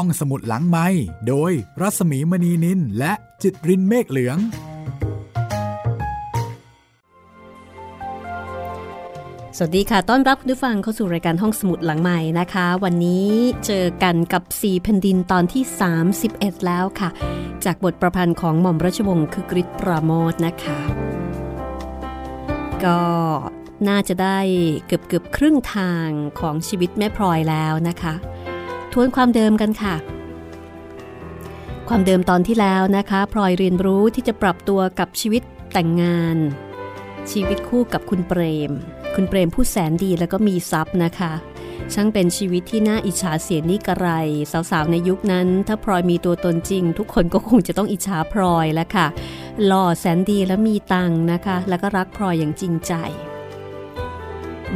ห้องสมุดหลังไม้โดยรัสมีมณีนินและจิตรินเมฆเหลือง สวัสดีค่ะ ต้อนรับคุณผู้ฟังเข้าสู่รายการห้องสมุดหลังใหม่นะคะ วันนี้เจอกันกับ4แผ่นดินตอนที่ 31 แล้วค่ะ จากบทประพันธ์ของหม่อมราชวงศ์คือกริชปราโมทนะคะ ก็น่าจะได้เกือบเกือบครึ่งทางของชีวิตแม่พลอยแล้วนะคะ ทวนความเดิมกันค่ะ ความเดิมตอนที่แล้วนะคะพลอยเรียนรู้ที่จะปรับตัวกับชีวิตแต่งงาน ชีวิตคู่กับคุณเปรม คุณเปรมผู้แสนดีแล้วก็มีทรัพย์นะคะช่างเป็นชีวิตที่น่าอิจฉาเสียนิกระไร สาวๆ ในยุคนั้น ถ้าพลอยมีตัวตนจริง ทุกคนก็คงจะต้องอิจฉาพลอยแล้วค่ะ หล่อแสนดีและมีตังค์นะคะ แล้วก็รักพลอยอย่างจริงใจ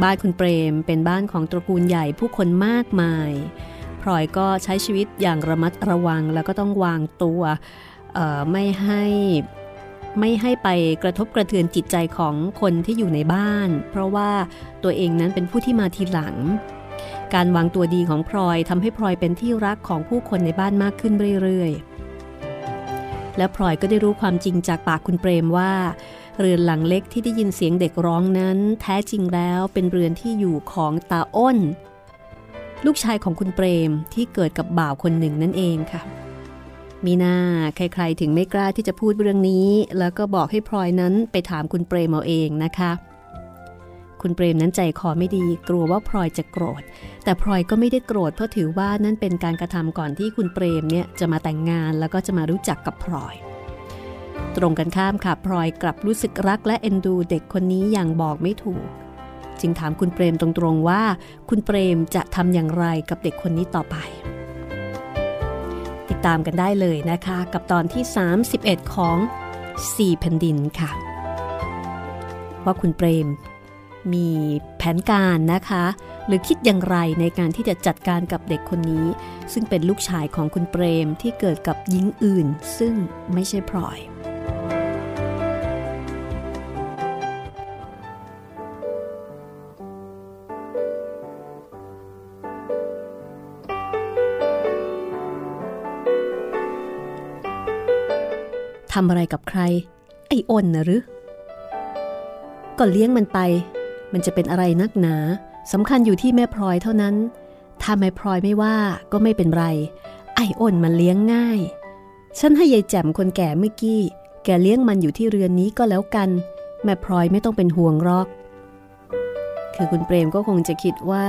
บ้านคุณเปรมเป็นบ้านของตระกูลใหญ่ผู้คนมากมาย พลอยก็ใช้ชีวิตอย่างระมัดระวัง แล้วก็ต้องวางตัวไม่ให้ไม่ให้ไปกระทบกระเทือนจิตใจของคนที่อยู่ในบ้าน เพราะว่าตัวเองนั้นเป็นผู้ที่มาทีหลัง การวางตัวดีของพลอยทำให้พลอยเป็นที่รักของผู้คนในบ้านมากขึ้นเรื่อยๆ และพลอยก็ได้รู้ความจริงจากปากคุณเปรมว่า เรือนหลังเล็กที่ได้ยินเสียงเด็กร้องนั้น แท้จริงแล้วเป็นเรือนที่อยู่ของตาอ้น ลูกชายของคุณเปรมที่เกิดกับบ่าวคนหนึ่งนั่นเองค่ะ มีหน้าใครๆถึงไม่กล้าที่จะพูดเรื่องนี้ แล้วก็บอกให้พลอยนั้นไปถามคุณเปรมเอาเองนะคะ คุณเปรมนั้นใจคอไม่ดีกลัวว่าพลอยจะโกรธ แต่พลอยก็ไม่ได้โกรธเพราะถือว่านั่นเป็นการกระทำก่อนที่คุณเปรมเนี่ยจะมาแต่งงานแล้วก็จะมารู้จักกับพลอยตรงกันข้ามค่ะพลอยกลับรู้สึกรักและเอ็นดูเด็กคนนี้อย่างบอกไม่ถูก จึงถามคุณเปรมตรงๆว่า คุณเปรมจะทำอย่างไรกับเด็กคนนี้ต่อไป ติดตามกันได้เลยนะคะ กับตอนที่ 31 ของ4แผ่นดินค่ะ ว่าคุณเปรมมีแผนการนะคะ หรือคิดอย่างไรในการที่จะจัดการกับเด็กคนนี้ ซึ่งเป็นลูกชายของคุณเปรมที่เกิดกับหญิงอื่น ซึ่งไม่ใช่พลอย ทำอะไรกับใคร ไอ้อ้นนะหรือ ก็เลี้ยงมันไป มันจะเป็นอะไรนักหนาสำคัญอยู่ที่แม่พลอยเท่านั้น ถ้าแม่พลอยไม่ว่าก็ไม่เป็นไร ไอ้อ้นมันเลี้ยงง่าย ฉันให้ยายแจ่มคนแก่เมื่อกี้ แกเลี้ยงมันอยู่ที่เรือนนี้ก็แล้วกัน แม่พลอยไม่ต้องเป็นห่วงหรอก คือคุณเปรมก็คงจะคิดว่า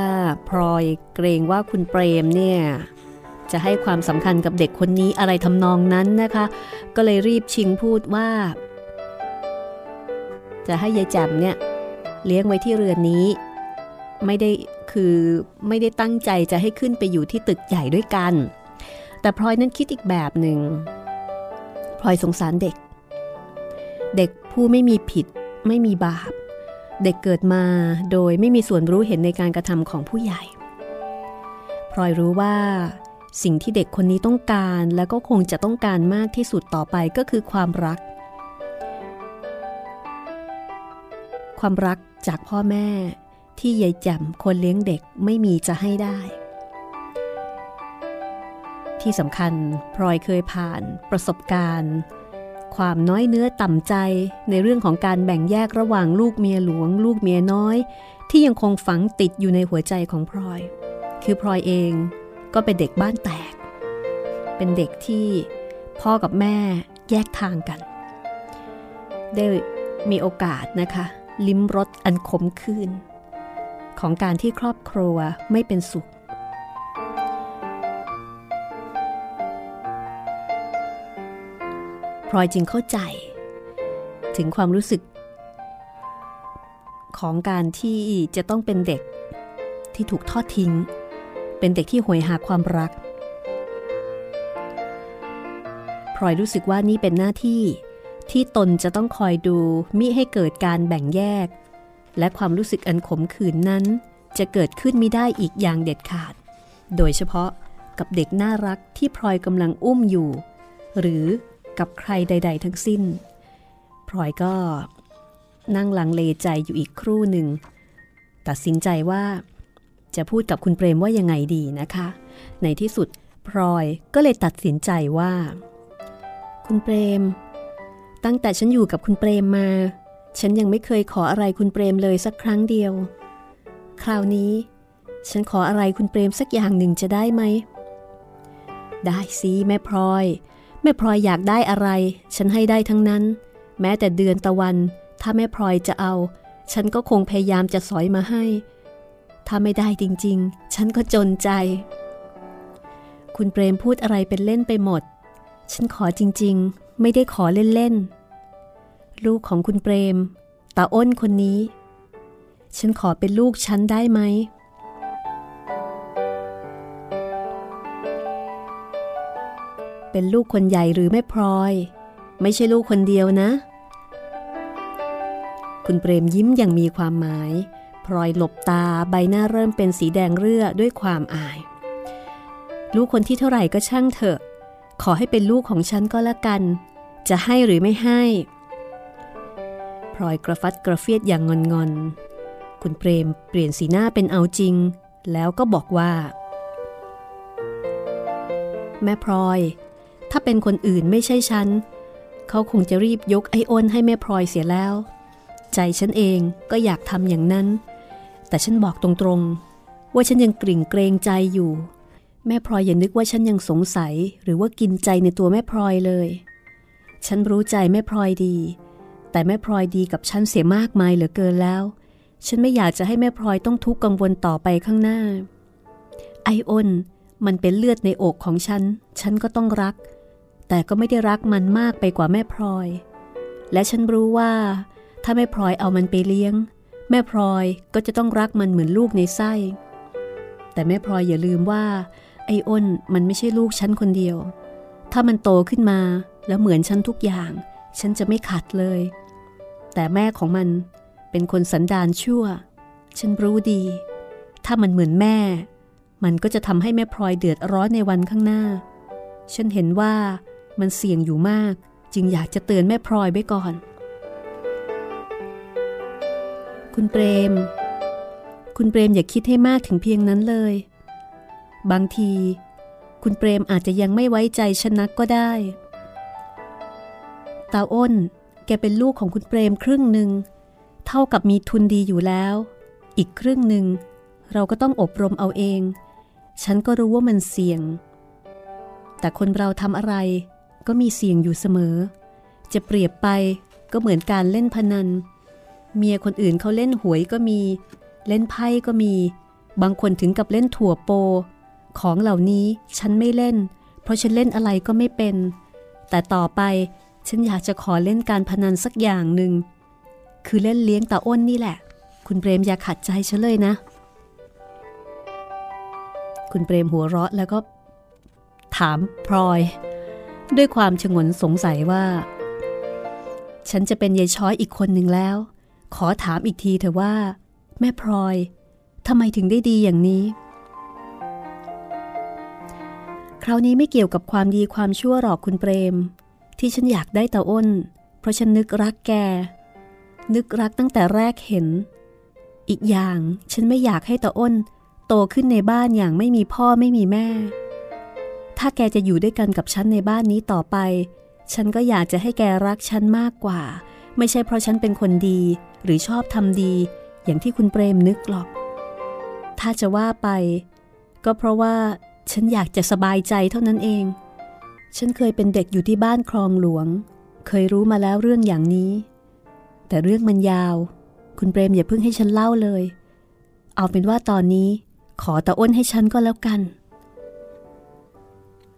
พลอยเกรงว่าคุณเปรมเนี่ย จะให้ความสำคัญกับเด็กคนนี้อะไรทำนองนั้นนะคะ ก็เลยรีบชิงพูดว่า จะให้ยายแจ่มเนี่ยเลี้ยงไว้ที่เรือนนี้ ไม่ได้คือไม่ได้ตั้งใจจะให้ขึ้นไปอยู่ที่ตึกใหญ่ด้วยกัน แต่พลอยนั้นคิดอีกแบบหนึ่งพลอยสงสารเด็ก เด็กผู้ไม่มีผิด ไม่มีบาป เด็กเกิดมาโดยไม่มีส่วนรู้เห็นในการกระทำของผู้ใหญ่พลอยรู้ว่า สิ่งที่เด็กคนนี้ต้องการและก็คงจะต้องการมากที่สุดต่อไปก็คือความรัก ความรักจากพ่อแม่ที่ยายแจ่มคนเลี้ยงเด็กไม่มีจะให้ได้ ที่สำคัญพลอยเคยผ่านประสบการณ์ ความน้อยเนื้อต่ำใจในเรื่องของการแบ่งแยกระหว่างลูกเมียหลวง ลูกเมียน้อย ที่ยังคงฝังติดอยู่ในหัวใจของพลอย คือพลอยเอง ก็เป็นเด็กบ้านแตก เป็นเด็กที่พ่อกับแม่แยกทางกัน ได้มีโอกาสนะคะ ลิ้มรสอันขมขื่นของการที่ครอบครัวไม่เป็นสุข พลอยจึงเข้าใจ ถึงความรู้สึก ของการที่จะต้องเป็นเด็กที่ถูกทอดทิ้ง เป็นเด็กที่หวยหาความรักพลอยรู้สึกว่านี่เป็นหน้าที่ที่ตนจะต้องคอยดูมิให้เกิดการแบ่งแยก และความรู้สึกอันขมขื่นนั้น จะเกิดขึ้นไม่ได้อีกอย่างเด็ดขาด โดยเฉพาะกับเด็กน่ารักที่พลอยกำลังอุ้มอยู่ หรือกับใครใด ๆ ทั้งสิ้นพลอยก็นั่งลังเลใจอยู่อีกครู่หนึ่ง ตัดสินใจว่า จะพูดกับคุณเปรมว่ายังไงดีนะคะ ในที่สุดพลอยก็เลยตัดสินใจว่า คุณเปรม ตั้งแต่ฉันอยู่กับคุณเปรมมา ฉันยังไม่เคยขออะไรคุณเปรมเลยสักครั้งเดียว คราวนี้ ฉันขออะไรคุณเปรมสักอย่างหนึ่งจะได้ไหม ได้สิแม่พลอย แม่พลอยอยากได้อะไร ฉันให้ได้ทั้งนั้น แม้แต่เดือนตะวัน ถ้าแม่พลอยจะเอา ฉันก็คงพยายามจะสอยมาให้ ถ้าไม่ได้จริงๆ ฉันก็จนใจ คุณเปรมพูดอะไรเป็นเล่นไปหมด ฉันขอจริงๆ ไม่ได้ขอเล่นๆ ลูกของคุณเปรมตาอ้นคนนี้ ฉันขอเป็นลูกฉันได้ไหมเป็นลูกคนใหญ่หรือแม่พลอย ไม่ใช่ลูกคนเดียวนะ คุณเปรมยิ้มอย่างมีความหมาย พลอยหลบตาใบหน้าเริ่มเป็นสีแดงเรื่อด้วยความอาย ลูกคนที่เท่าไหร่ก็ช่างเถอะ ขอให้เป็นลูกของฉันก็แล้วกัน จะให้หรือไม่ให้พลอยกระฟัดกระเฟียดอย่างงอนๆคุณเปรมเปลี่ยนสีหน้าเป็นเอาจริง แล้วก็บอกว่า แม่พลอย ถ้าเป็นคนอื่นไม่ใช่ฉัน เขาคงจะรีบยกไอ้อ้นให้แม่พลอยเสียแล้ว ใจฉันเองก็อยากทำอย่างนั้น แต่ฉันบอกตรงๆ ว่าฉันยังกริ่งเกรงใจอยู่ แม่พลอยอย่านึกว่าฉันยังสงสัยหรือว่ากินใจในตัวแม่พลอยเลย ฉันรู้ใจแม่พลอยดี แต่แม่พลอยดีกับฉันเสียมากมายเหลือเกินแล้ว ฉันไม่อยากจะให้แม่พลอยต้องทุกข์กังวลต่อไปข้างหน้า ไอ้อ้นมันเป็นเลือดในอกของฉัน ฉันก็ต้องรัก แต่ก็ไม่ได้รักมันมากไปกว่าแม่พลอย และฉันรู้ว่า ถ้าแม่พลอยเอามันไปเลี้ยง แม่พลอยก็จะต้องรักมันเหมือนลูกในไส้ แต่แม่พลอยอย่าลืมว่า ไอ้อ้นมันไม่ใช่ลูกฉันคนเดียว ถ้ามันโตขึ้นมาแล้วเหมือนฉันทุกอย่าง ฉันจะไม่ขัดเลย แต่แม่ของมันเป็นคนสันดานชั่ว ฉันรู้ดี ถ้ามันเหมือนแม่ มันก็จะทำให้แม่พลอยเดือดร้อนในวันข้างหน้า ฉันเห็นว่ามันเสี่ยงอยู่มาก จึงอยากจะเตือนแม่พลอยไว้ก่อน คุณเปรม คุณเปรมอย่าคิดให้มากถึงเพียงนั้นเลย บางที คุณเปรมอาจจะยังไม่ไว้ใจฉันนักก็ได้ ตาอ้น แกเป็นลูกของคุณเปรมครึ่งหนึ่ง เท่ากับมีทุนดีอยู่แล้ว อีกครึ่งหนึ่ง เราก็ต้องอบรมเอาเอง ฉันก็รู้ว่ามันเสี่ยง แต่คนเราทำอะไรก็มีเสี่ยงอยู่เสมอ จะเปรียบไปก็เหมือนการเล่นพนันเเมียคนอื่นเขาเล่นหวยก็มี เล่นไพ่ก็มี บางคนถึงกับเล่นถั่วโป ของเหล่านี้ฉันไม่เล่น เพราะฉันเล่นอะไรก็ไม่เป็น แต่ต่อไปฉันอยากจะขอเล่นการพนันสักอย่างหนึ่ง คือเล่นเลี้ยงตาอ้นนี่แหละ คุณเปรมอย่าขัดใจฉันเลยนะ คุณเปรมหัวเราะแล้วก็ ถามพลอย ด้วยความชงนสงสัยว่า ฉันจะเป็นยายช้อยอีกคนหนึ่งแล้ว ขอถามอีกทีเถอะว่า แม่พลอยทำไมถึงได้ดีอย่างนี้ คราวนี้ไม่เกี่ยวกับความดีความชั่วหรอกคุณเปรม ที่ฉันอยากได้ตาอ้น เพราะฉันนึกรักแก นึกรักตั้งแต่แรกเห็น อีกอย่างฉันไม่อยากให้ตาอ้น โตขึ้นในบ้านอย่างไม่มีพ่อไม่มีแม่ ถ้าแกจะอยู่ด้วยกันกับฉันในบ้านนี้ต่อไป ฉันก็อยากจะให้แกรักฉันมากกว่า ไม่ใช่เพราะฉันเป็นคนดีหรือชอบทำดีอย่างที่คุณเปรมนึกหรอก ถ้าจะว่าไป ก็เพราะว่าฉันอยากจะสบายใจเท่านั้นเอง ฉันเคยเป็นเด็กอยู่ที่บ้านคลองหลวง เคยรู้มาแล้วเรื่องอย่างนี้ แต่เรื่องมันยาว คุณเปรมอย่าเพิ่งให้ฉันเล่าเลย เอาเป็นว่าตอนนี้ขอตาอ้นให้ฉันก็แล้วกัน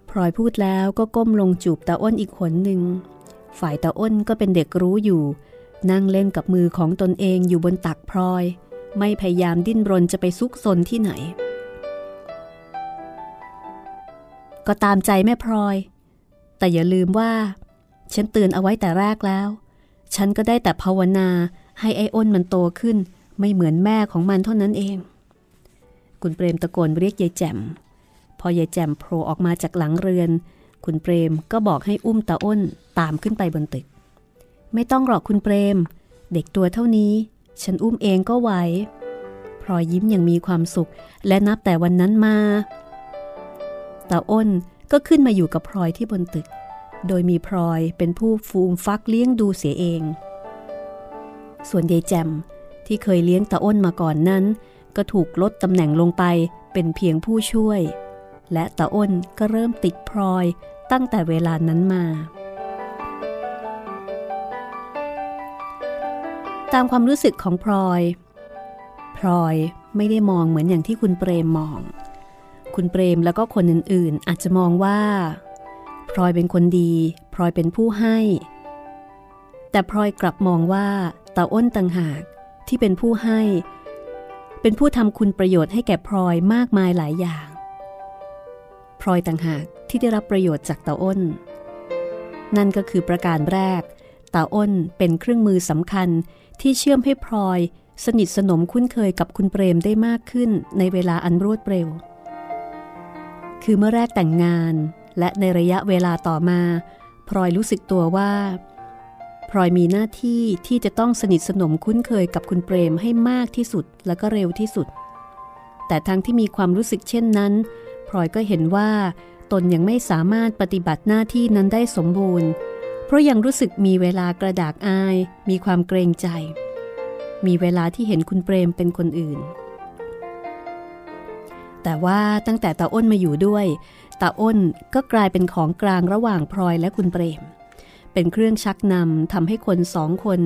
พลอยพูดแล้วก็ก้มลงจูบตาอ้นอีกขนหนึ่ง ฝ่ายตาอ้นก็เป็นเด็กรู้อยู่ นั่งเล่นกับมือของตนเองอยู่บนตักพลอย ไม่พยายามดิ้นรนจะไปซุกซนที่ไหน ก็ตามใจแม่พลอย แต่อย่าลืมว่า ฉันเตือนเอาไว้แต่แรกแล้ว ฉันก็ได้แต่ภาวนาให้ไอ้อ้นมันโตขึ้น ไม่เหมือนแม่ของมันเท่านั้นเอง คุณเปรมตะโกนเรียกยายแจ่มพอยายแจ่มโผล่ออกมาจากหลังเรือน คุณเปรมก็บอกให้อุ้มตาอ้นตามขึ้นไปบนตึก ไม่ต้องหรอกคุณเปรม เด็กตัวเท่านี้ ฉันอุ้มเองก็ไหวพลอยยิ้มอย่างมีความสุข และนับแต่วันนั้นมาตาอ้นก็ขึ้นมาอยู่กับพลอยที่บนตึก โดยมีพลอยเป็นผู้ฟูมฟักเลี้ยงดูเสียเอง ส่วนยายแจมที่เคยเลี้ยงตาอ้นมาก่อนนั้น ก็ถูกลดตำแหน่งลงไปเป็นเพียงผู้ช่วย และตาอ้นก็เริ่มติดพลอย ตั้งแต่เวลานั้นมา ตามความรู้สึกของพลอย พลอยไม่ได้มองเหมือนอย่างที่คุณเปรมมอง คุณเปรมแล้วก็คนอื่นๆ อาจจะมองว่า พลอยเป็นคนดี พลอยเป็นผู้ให้ แต่พลอยกลับมองว่าตาอ้นต่างหากที่เป็นผู้ให้ เป็นผู้ทำคุณประโยชน์ให้แก่พลอยมากมายหลายอย่าง พลอยต่างหาก ที่ได้รับประโยชน์จากเตาอ้น นั่นก็คือประการแรกเตาอ้นเป็นเครื่องมือสำคัญที่เชื่อมให้พลอย สนิทสนมคุ้นเคยกับคุณเปรมได้มากขึ้นในเวลาอันรวดเร็ว คือเมื่อแรกแต่งงานและในระยะเวลาต่อมาพลอยรู้สึกตัวว่าพลอยมีหน้าที่ที่จะต้องสนิทสนมคุ้นเคยกับคุณเปรมให้มากที่สุดและก็เร็วที่สุด แต่ทั้งที่มีความรู้สึกเช่นนั้นพลอยก็เห็นว่า ตนยังไม่สามารถปฏิบัติหน้าที่นั้นได้สมบูรณ์ เพราะยังรู้สึกมีเวลากระดากอาย มีความเกรงใจ มีเวลาที่เห็นคุณเปรมเป็นคนอื่น แต่ว่าตั้งแต่ตาอ้นมาอยู่ด้วยตาอ้นก็กลายเป็นของกลางระหว่างพลอยและคุณเปรม เป็นเครื่องชักนำทำให้คนสองคน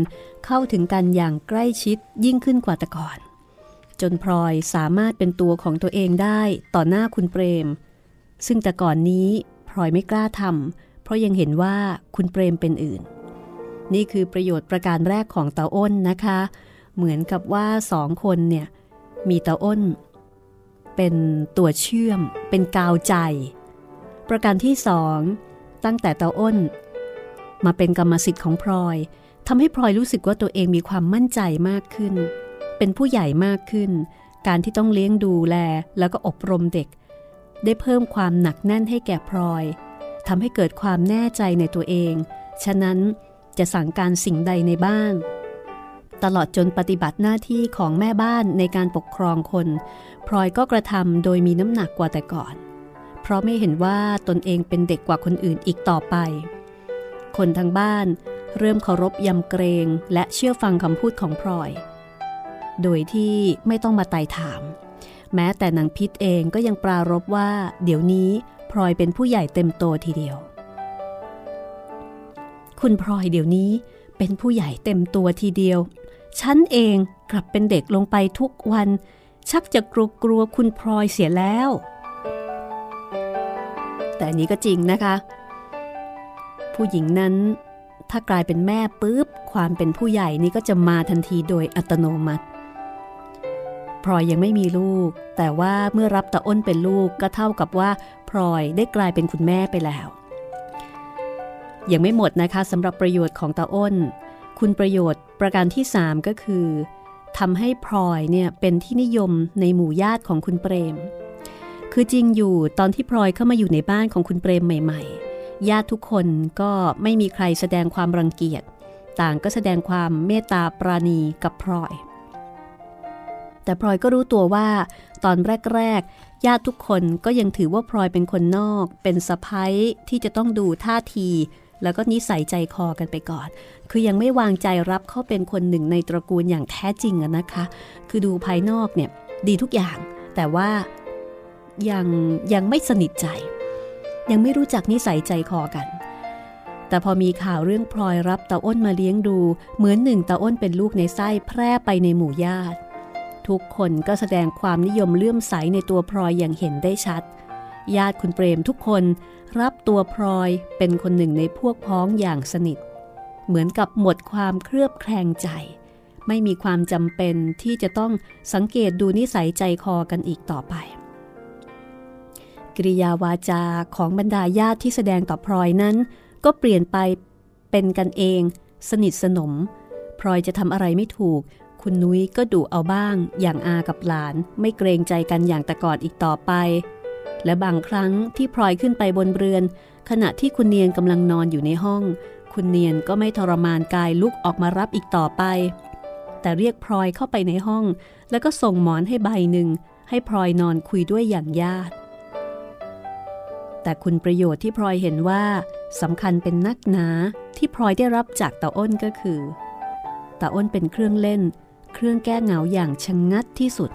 เข้าถึงกันอย่างใกล้ชิดยิ่งขึ้นกว่าแต่ก่อน จนพลอยสามารถเป็นตัวของตัวเองได้ต่อหน้าคุณเปรม ซึ่งแต่ก่อนนี้พลอยไม่กล้าทำเพราะยังเห็นว่าคุณเปรมเป็นอื่น นี่คือประโยชน์ประการแรกของเตาอ้นนะคะ เหมือนกับว่าสองคนเนี่ยมีเตาอ้น เป็นตัวเชื่อม เป็นกาวใจ ประการที่สองตั้งแต่เตาอ้น มาเป็นกรรมสิทธิ์ของพลอยทำให้พลอยรู้สึกว่าตัวเองมีความมั่นใจมากขึ้น เป็นผู้ใหญ่มากขึ้น การที่ต้องเลี้ยงดูแลแล้วก็อบรมเด็ก ได้เพิ่มความหนักแน่นให้แก่พลอยทำให้เกิดความแน่ใจในตัวเอง ฉะนั้นจะสั่งการสิ่งใดในบ้าน ตลอดจนปฏิบัติหน้าที่ของแม่บ้านในการปกครองคนพลอยก็กระทำโดยมีน้ำหนักกว่าแต่ก่อน เพราะไม่เห็นว่าตนเองเป็นเด็กกว่าคนอื่นอีกต่อไป คนทางบ้านเริ่มเคารพยำเกรงและเชื่อฟังคำพูดของพลอย โดยที่ไม่ต้องมาไต่ถาม แม้แต่นางพิษเองก็ยังปรารบว่า เดี๋ยวนี้พลอยเป็นผู้ใหญ่เต็มโตทีเดียว คุณพลอยเดี๋ยวนี้เป็นผู้ใหญ่เต็มตัวทีเดียว ฉันเองกลับเป็นเด็กลงไปทุกวัน ชักจะกลัวกลัวคุณพลอยเสียแล้ว แต่นี้ก็จริงนะคะ ผู้หญิงนั้นถ้ากลายเป็นแม่ปุ๊บ ความเป็นผู้ใหญ่นี่ก็จะมาทันทีโดยอัตโนมัติ ลอยยังไม่มีลูก แต่ว่าเมื่อรับตาอ้นเป็นลูกก็เท่ากับว่าพลอยได้กลายเป็นคุณแม่ไปแล้ว ยังไม่หมดนะคะสำหรับประโยชน์ของตาอ้น คุณประโยชน์ประการที่ 3 ก็คือทำให้พลอยเนี่ยเป็นที่นิยมในหมู่ญาติของคุณเปรม คือจริงอยู่ตอนที่พลอยเข้ามาอยู่ในบ้านของคุณเปรมใหม่ ๆ ญาติทุกคนก็ไม่มีใครแสดงความรังเกียจ ต่างก็แสดงความเมตตาปราณีกับพลอย แต่พลอยก็รู้ตัวว่า ตอนแรกๆญาติทุกคนก็ยังถือว่าพลอยเป็นคนนอก เป็นสะพ้ายที่จะต้องดูท่าที แล้วก็นิสัยใจคอกันไปก่อน คือยังไม่วางใจรับเขาเป็นคนหนึ่งในตระกูลอย่างแท้จริงนะคะ คือดูภายนอกเนี่ยดีทุกอย่าง แต่ว่ายังยังไม่สนิทใจ ยังไม่รู้จักนิสัยใจคอกันแต่พอมีข่าวเรื่องพลอยรับตาอ้นมาเลี้ยงดู เหมือนหนึ่งตาอ้นเป็นลูกในไส้แพร่ไปในหมู่ญาติ ทุกคนก็แสดงความนิยมเลื่อมใสในตัวพลอยอย่างเห็นได้ชัด ญาติคุณเปรมทุกคนรับตัวพลอยเป็นคนหนึ่งในพวกพ้องอย่างสนิท เหมือนกับหมดความเครือบแคลงใจ ไม่มีความจำเป็นที่จะต้องสังเกตดูนิสัยใจคอกันอีกต่อไป กิริยาวาจาของบรรดาญาติที่แสดงต่อพลอยนั้น ก็เปลี่ยนไปเป็นกันเอง สนิทสนมพลอยจะทำอะไรไม่ถูก คุณนุ้ยก็ดุเอาบ้าง อย่างอากับหลานไม่เกรงใจกันอย่างแต่ก่อนอีกต่อไป และบางครั้งที่พลอยขึ้นไปบนเรือน ขณะที่คุณเนียนกำลังนอนอยู่ในห้อง คุณเนียนก็ไม่ทรมานกายลุกออกมารับอีกต่อไป แต่เรียกพลอยเข้าไปในห้อง แล้วก็ส่งหมอนให้ใบหนึ่ง ให้พลอยนอนคุยด้วยอย่างญาติ แต่คุณประโยชน์ที่พลอยเห็นว่าสำคัญเป็นนักหนาที่พลอยได้รับจากตาอ้นก็คือตาอ้นเป็นเครื่องเล่น เครื่องแก้เหงาอย่างชะงงัดที่สุด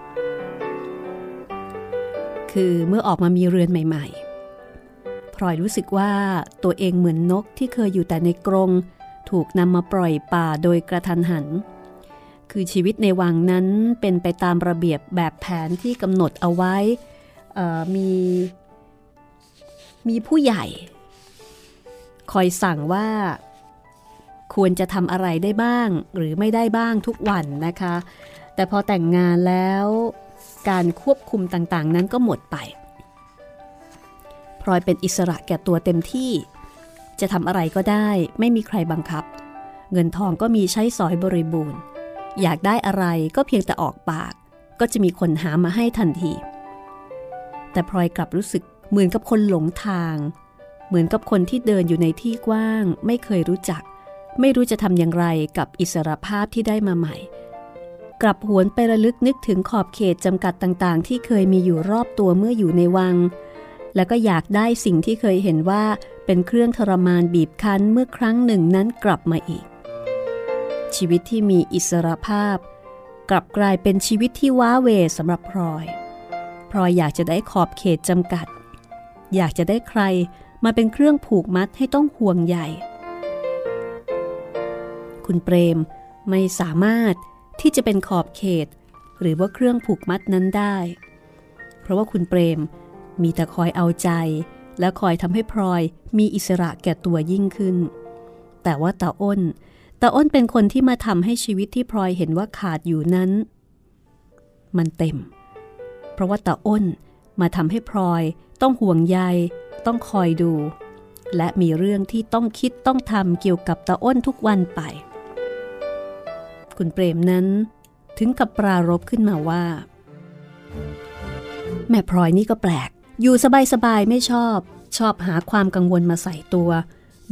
คือเมื่อออกมามีเรือนใหม่ๆพลอยรู้สึกว่าตัวเองเหมือนนกที่เคยอยู่แต่ในกรงถูกนำมาปล่อยป่าโดยกระทันหัน คือชีวิตในวังนั้นเป็นไปตามระเบียบแบบแผนที่กำหนดเอาไว้มีมีผู้ใหญ่ คอยสั่งว่า ควรจะทำอะไรได้บ้างหรือไม่ได้บ้างทุกวันนะคะ แต่พอแต่งงานแล้วการควบคุมต่างๆ นั้นก็หมดไป พลอยเป็นอิสระแก่ตัวเต็มที่ จะทำอะไรก็ได้ไม่มีใครบังคับ เงินทองก็มีใช้สอยบริบูรณ์ อยากได้อะไรก็เพียงแต่ออกปาก ก็จะมีคนหามาให้ทันที แต่พลอยกลับรู้สึกเหมือนกับคนหลงทาง เหมือนกับคนที่เดินอยู่ในที่กว้าง ไม่เคยรู้จัก ไม่รู้จะทำอย่างไรกับอิสรภาพที่ได้มาใหม่ กลับหวนไประลึกนึกถึงขอบเขตจำกัดต่างๆ ที่เคยมีอยู่รอบตัวเมื่ออยู่ในวัง แล้วก็อยากได้สิ่งที่เคยเห็นว่าเป็นเครื่องทรมานบีบคั้นเมื่อครั้งหนึ่งนั้นกลับมาอีก ชีวิตที่มีอิสรภาพ กลับกลายเป็นชีวิตที่ว้าเวสำหรับพลอยพลอยอยากจะได้ขอบเขตจำกัด อยากจะได้ใครมาเป็นเครื่องผูกมัดให้ต้องห่วงใหญ่ คุณเปรมไม่สามารถที่จะเป็นขอบเขต หรือว่าเครื่องผูกมัดนั้นได้ เพราะว่าคุณเปรมมีแต่คอยเอาใจ และคอยทำให้พลอยมีอิสระแก่ตัวยิ่งขึ้น แต่ว่าตาอ้นตาอ้นเป็นคนที่มาทำให้ชีวิตที่พลอยเห็นว่าขาดอยู่นั้น มันเต็ม เพราะว่าตาอ้นมาทำให้พลอยต้องห่วงใย ต้องคอยดู และมีเรื่องที่ต้องคิดต้องทำเกี่ยวกับตาอ้นทุกวันไป คุณเปรมนั้น ถึงกับปรารบขึ้นมาว่า แม่พลอยนี่ก็แปลก อยู่สบายๆไม่ชอบ ชอบหาความกังวลมาใส่ตัว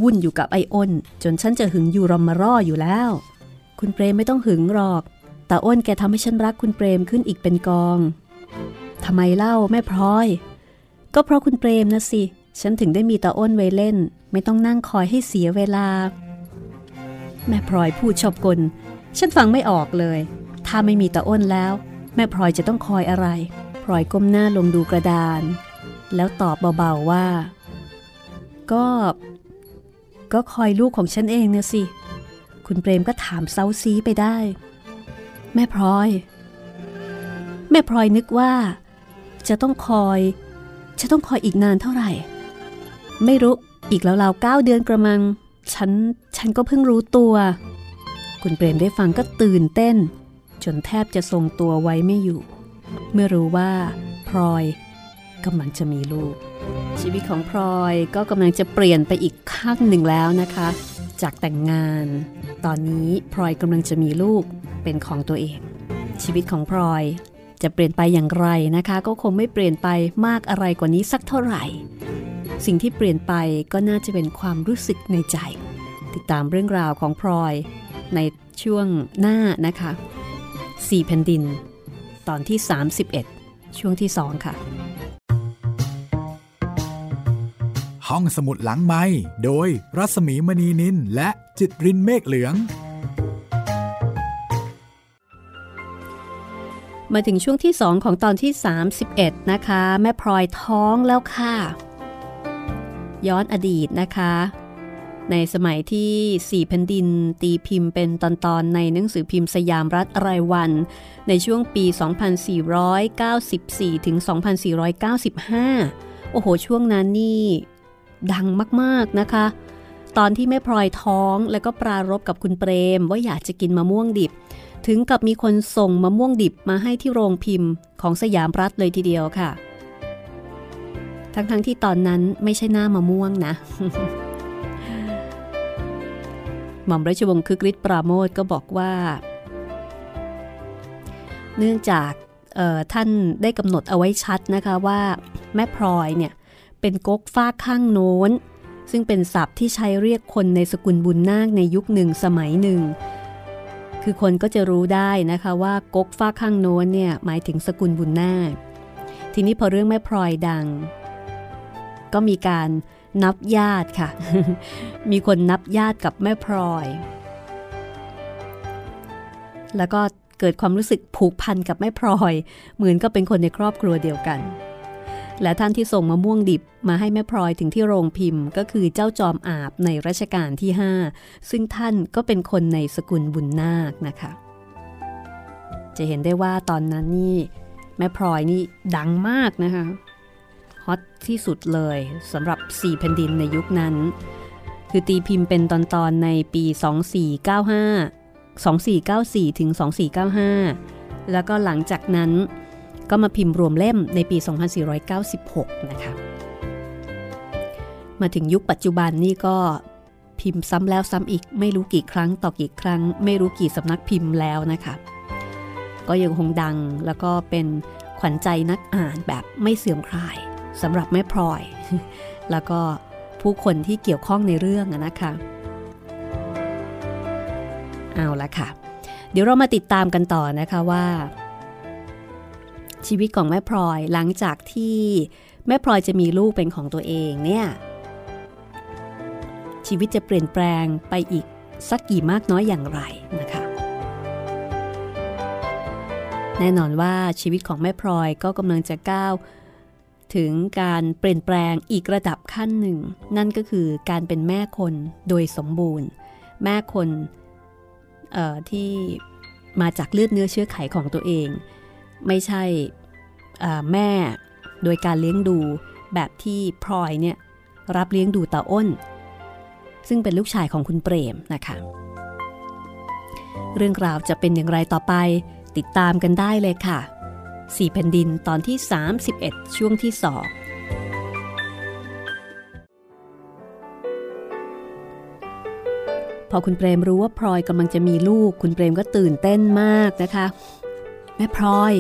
วุ่นอยู่กับไอ้อ้นจนฉันจะหึงอยู่รอมมาร่ออยู่แล้ว คุณเปรมไม่ต้องหึงหรอก แต่อ้นแกทำให้ฉันรักคุณเปรมขึ้นอีกเป็นกองทำไมเล่าแม่พลอย ก็เพราะคุณเปรมนะสิ ฉันถึงได้มีตาอ้นไว้เล่น ไม่ต้องนั่งคอยให้เสียเวลา แม่พลอยพูดชอบกล ฉันฟังไม่ออกเลย ถ้าไม่มีตาอ้นแล้ว แม่พลอยจะต้องคอยอะไรพลอยก้มหน้าลงดูกระดาน แล้วตอบเบาๆว่า ก็ ก็คอยลูกของฉันเองเนะสิ คุณเปรมก็ถามเซาซีไปได้ แม่พลอย แม่พลอยนึกว่า จะต้องคอย จะต้องคอยอีกนานเท่าไหร่ ไม่รู้อีกแล้วราเก้าเดือนกระมัง ฉัน ฉันก็เพิ่งรู้ตัว คุณเปรมได้ฟังก็ตื่นเต้น จนแทบจะทรงตัวไว้ไม่อยู่ เมื่อรู้ว่าพลอยกำลังจะมีลูก ชีวิตของพลอยก็กำลังจะเปลี่ยนไปอีกข้างหนึ่งแล้วนะคะ จากแต่งงาน ตอนนี้พลอยกำลังจะมีลูกเป็นของตัวเอง ชีวิตของพลอยจะเปลี่ยนไปอย่างไรนะคะ ก็คงไม่เปลี่ยนไปมากอะไรกว่านี้สักเท่าไหร่ สิ่งที่เปลี่ยนไปก็น่าจะเป็นความรู้สึกในใจ ติดตามเรื่องราวของพลอย ในช่วงหน้านะคะสี่แผ่นดิน ตอนที่ 31 ช่วงที่2ค่ะ ห้องสมุดหลังไม้โดยรัสมีมณีนินและจิตรินเมฆเหลือง มาถึงช่วงที่2ของตอนที่ 31 นะคะ แม่พลอยท้องแล้วค่ะ ย้อนอดีตนะคะ ในสมัยที่สี่แผ่นดินตีพิมพ์เป็นตอนๆในหนังสือพิมพ์สยามรัฐรายวัน ในช่วงปี 2494 ถึง 2495 โอ้โห ช่วงนั้นนี่ ดังมากๆนะคะ ตอนที่แม่พลอยท้องแล้วก็ปรารบกับคุณเปรม ว่าอยากจะกินมะม่วงดิบ ถึงกับมีคนส่งมะม่วงดิบมาให้ที่โรงพิมพ์ของสยามรัฐเลยทีเดียวค่ะ ทั้งๆทที่ตอนนั้นไม่ใช่หน้ามะม่วงนะ หม่อมราชวงศ์คึกฤทธิ์ปราโมทก็บอกว่า เนื่องจากท่านได้กำหนดเอาไว้ชัดนะคะว่าแม่พลอยเนี่ยเป็นก๊กฟ้าข้างโน้น ซึ่งเป็นศัพท์ที่ใช้เรียกคนในสกุลบุญนาคในยุคหนึ่งสมัยหนึ่ง คือคนก็จะรู้ได้นะคะว่าก๊กฟ้าข้างโน้นเนี่ยหมายถึงสกุลบุญนาค ทีนี้พอเรื่องแม่พลอยดัง ก็มีการ นับญาติค่ะ มีคนนับญาติกับแม่พลอย แล้วก็เกิดความรู้สึกผูกพันกับแม่พลอย เหมือนก็เป็นคนในครอบครัวเดียวกัน และท่านที่ส่งมะม่วงดิบมาให้แม่พลอยถึงที่โรงพิมพ์ ก็คือเจ้าจอมอาบในรัชกาลที่ 5 ซึ่งท่านก็เป็นคนในสกุลบุญนาคนะคะ จะเห็นได้ว่าตอนนั้นนี่แม่พลอยนี่ดังมากนะคะ ฮอตที่สุดเลยสำหรับ 4 แผ่นดินในยุคนั้น คือตีพิมพ์เป็นตอนๆในปี 2495 2494 ถึง 2495 แล้วก็หลังจากนั้นก็มาพิมพ์รวมเล่มในปี 2496 นะคะ มาถึงยุคปัจจุบันนี่ก็พิมพ์ซ้ำแล้วซ้ำอีกไม่รู้กี่ครั้งต่อกี่ครั้ง ไม่รู้กี่สำนักพิมพ์แล้วนะคะ ก็ยังคงดังแล้วก็เป็นขวัญใจนักอ่านแบบไม่เสื่อมคลาย สำหรับแม่พลอย แล้วก็ผู้คนที่เกี่ยวข้องในเรื่องนะคะ เอาละค่ะ เดี๋ยวเรามาติดตามกันต่อนะคะว่า ชีวิตของแม่พลอยหลังจากที่แม่พลอยจะมีลูกเป็นของตัวเองเนี่ย ชีวิตจะเปลี่ยนแปลงไปอีกสักกี่มากน้อยอย่างไรนะคะ แน่นอนว่าชีวิตของแม่พลอยก็กำลังจะก้าว ถึงการเปลี่ยนแปลงอีกระดับขั้นหนึ่ง นั่นก็คือการเป็นแม่คนโดยสมบูรณ์ แม่คนที่มาจากเลือดเนื้อเชื้อไขของตัวเอง ไม่ใช่แม่โดยการเลี้ยงดูแบบที่พลอยเนี่ยรับเลี้ยงดูตาอ้น ซึ่งเป็นลูกชายของคุณเปรมนะคะเรื่องราวจะเป็นอย่างไรต่อไปติดตามกันได้เลยค่ะ สี่แผ่นดินตอนที่ 31 ช่วงที่สองพอคุณเปรมรู้ว่าพลอยกำลังจะมีลูก คุณเปรมก็ตื่นเต้นมากนะคะ แม่พลอย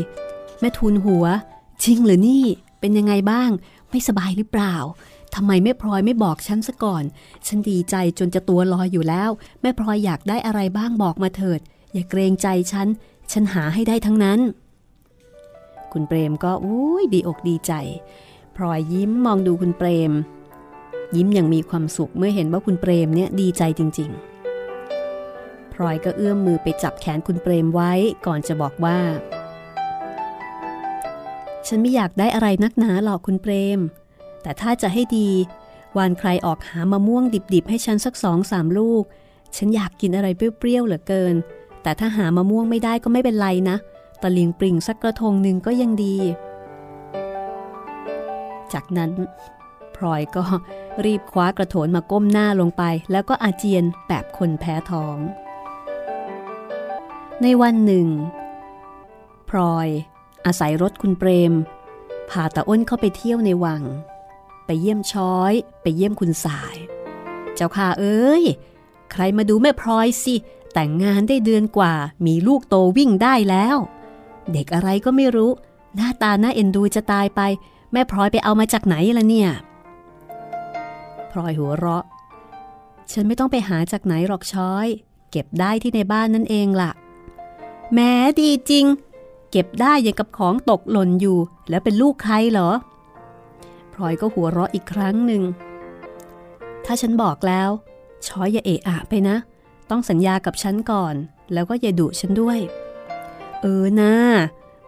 แม่ทูลหัว จริงหรือนี่ เป็นยังไงบ้าง ไม่สบายหรือเปล่าทำไมแม่พลอยไม่บอกฉันซะก่อน ฉันดีใจจนจะตัวลอยอยู่แล้ว แม่พลอยอยากได้อะไรบ้างบอกมาเถิด อย่าเกรงใจฉัน ฉันหาให้ได้ทั้งนั้น คุณเปรมก็อุ้ยดีอกดีใจพลอยยิ้มมองดูคุณเปรม ยิ้มอย่างมีความสุขเมื่อเห็นว่าคุณเปรมเนี่ยดีใจจริง ๆ พลอยก็เอื้อมมือไปจับแขนคุณเปรมไว้ก่อนจะบอกว่า ฉันไม่อยากได้อะไรนักหนาหรอกคุณเปรม แต่ถ้าจะให้ดีวานใครออกหามะม่วงดิบๆ ให้ฉันสักสองสามลูก ฉันอยากกินอะไรเปรี้ยวๆเหลือเกิน แต่ถ้าหามะม่วงไม่ได้ก็ไม่เป็นไรนะ ตะลิงปริงสักกระทงหนึ่งก็ยังดี จากนั้นพลอยก็รีบคว้ากระโถนมาก้มหน้าลงไป แล้วก็อาเจียนแบบคนแพ้ท้อง ในวันหนึ่งพลอยอาศัยรถคุณเปรมพาตาอ้นเข้าไปเที่ยวในวัง ไปเยี่ยมช้อย ไปเยี่ยมคุณสาย เจ้าค่ะเอ้ย ใครมาดูแม่พลอยสิ แต่งงานได้เดือนกว่ามีลูกโตวิ่งได้แล้ว เด็กอะไรก็ไม่รู้ หน้าตาหน้าเอ็นดูจะตายไป แม่พลอยไปเอามาจากไหนล่ะเนี่ยพลอยหัวเราะ ฉันไม่ต้องไปหาจากไหนหรอกช้อย เก็บได้ที่ในบ้านนั่นเองล่ะแม้ดีจริง เก็บได้ยังกับของตกหล่นอยู่ แล้วเป็นลูกใครเหรอพลอยก็หัวเราะอีกครั้งหนึ่ง ถ้าฉันบอกแล้ว ช้อยอย่าเอะอะไปนะ ต้องสัญญากับฉันก่อน แล้วก็อย่าดุฉันด้วย เออนะ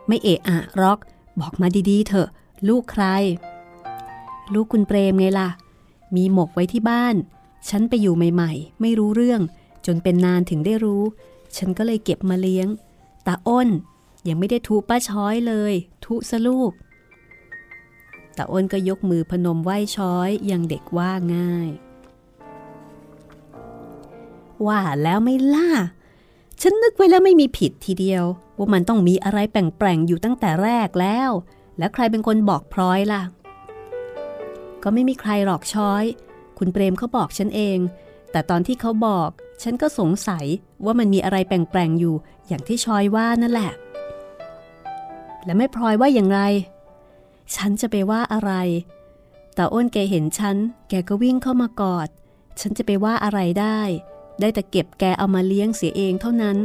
ไม่เอะอะรอก บอกมาดีๆเถอะ ลูกใคร ลูกคุณเปรมไงล่ะ มีหมกไว้ที่บ้าน ฉันไปอยู่ใหม่ ๆ ไม่รู้เรื่อง จนเป็นนานถึงได้รู้ ฉันก็เลยเก็บมาเลี้ยง ตาอ้น ยังไม่ได้ทุป้าช้อยเลย ทุสลูกตาอ้นก็ยกมือพนมไหว้ช้อยยังเด็กว่าง่าย ว่าแล้วไม่ล่า ฉันนึกไว้แล้วไม่มีผิดทีเดียว ว่ามันต้องมีอะไรแปลงๆอยู่ตั้งแต่แรกแล้ว แล้วใครเป็นคนบอกพลอยล่ะ ก็ไม่มีใครหรอกช้อย คุณเปรมเขาบอกฉันเอง แต่ตอนที่เขาบอก ฉันก็สงสัยว่ามันมีอะไรแปลงๆอยู่ อย่างที่ชอยว่านั่นแหละ และไม่พลอยว่าอย่างไร ฉันจะไปว่าอะไร แต่อ้นแกเห็นฉัน แกก็วิ่งเข้ามากอด ฉันจะไปว่าอะไรได้ ได้แต่เก็บแกเอามาเลี้ยงเสียเองเท่านั้น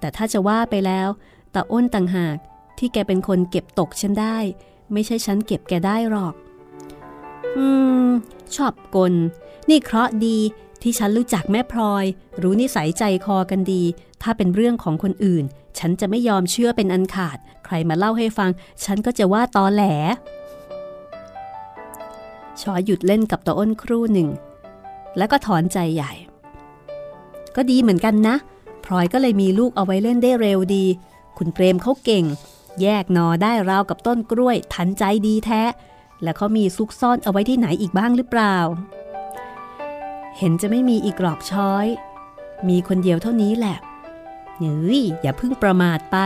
แต่ถ้าจะว่าไปแล้วตาอ้นต่างหากที่แกเป็นคนเก็บตกฉันได้ ไม่ใช่ฉันเก็บแกได้หรอก อืม ชอบกล นี่เคราะดีที่ฉันรู้จักแม่พลอย รู้นิสัยใจคอกันดี ถ้าเป็นเรื่องของคนอื่น ฉันจะไม่ยอมเชื่อเป็นอันขาด ใครมาเล่าให้ฟัง ฉันก็จะว่าตอแหลชอหยุดเล่นกับตาอ้นครู่หนึ่ง แล้วก็ถอนใจใหญ่ ก็ดีเหมือนกันนะพลอยก็เลยมีลูกเอาไว้เล่นได้เร็วดี คุณเปรมเขาเก่ง แยกนอได้ราวกับต้นกล้วย ทันใจดีแท้ แล้วเขามีซุกซ่อนเอาไว้ที่ไหนอีกบ้างหรือเปล่า เห็นจะไม่มีอีกหรอกช้อย มีคนเดียวเท่านี้แหละเฮ้ยอย่าเพิ่งประมาทไป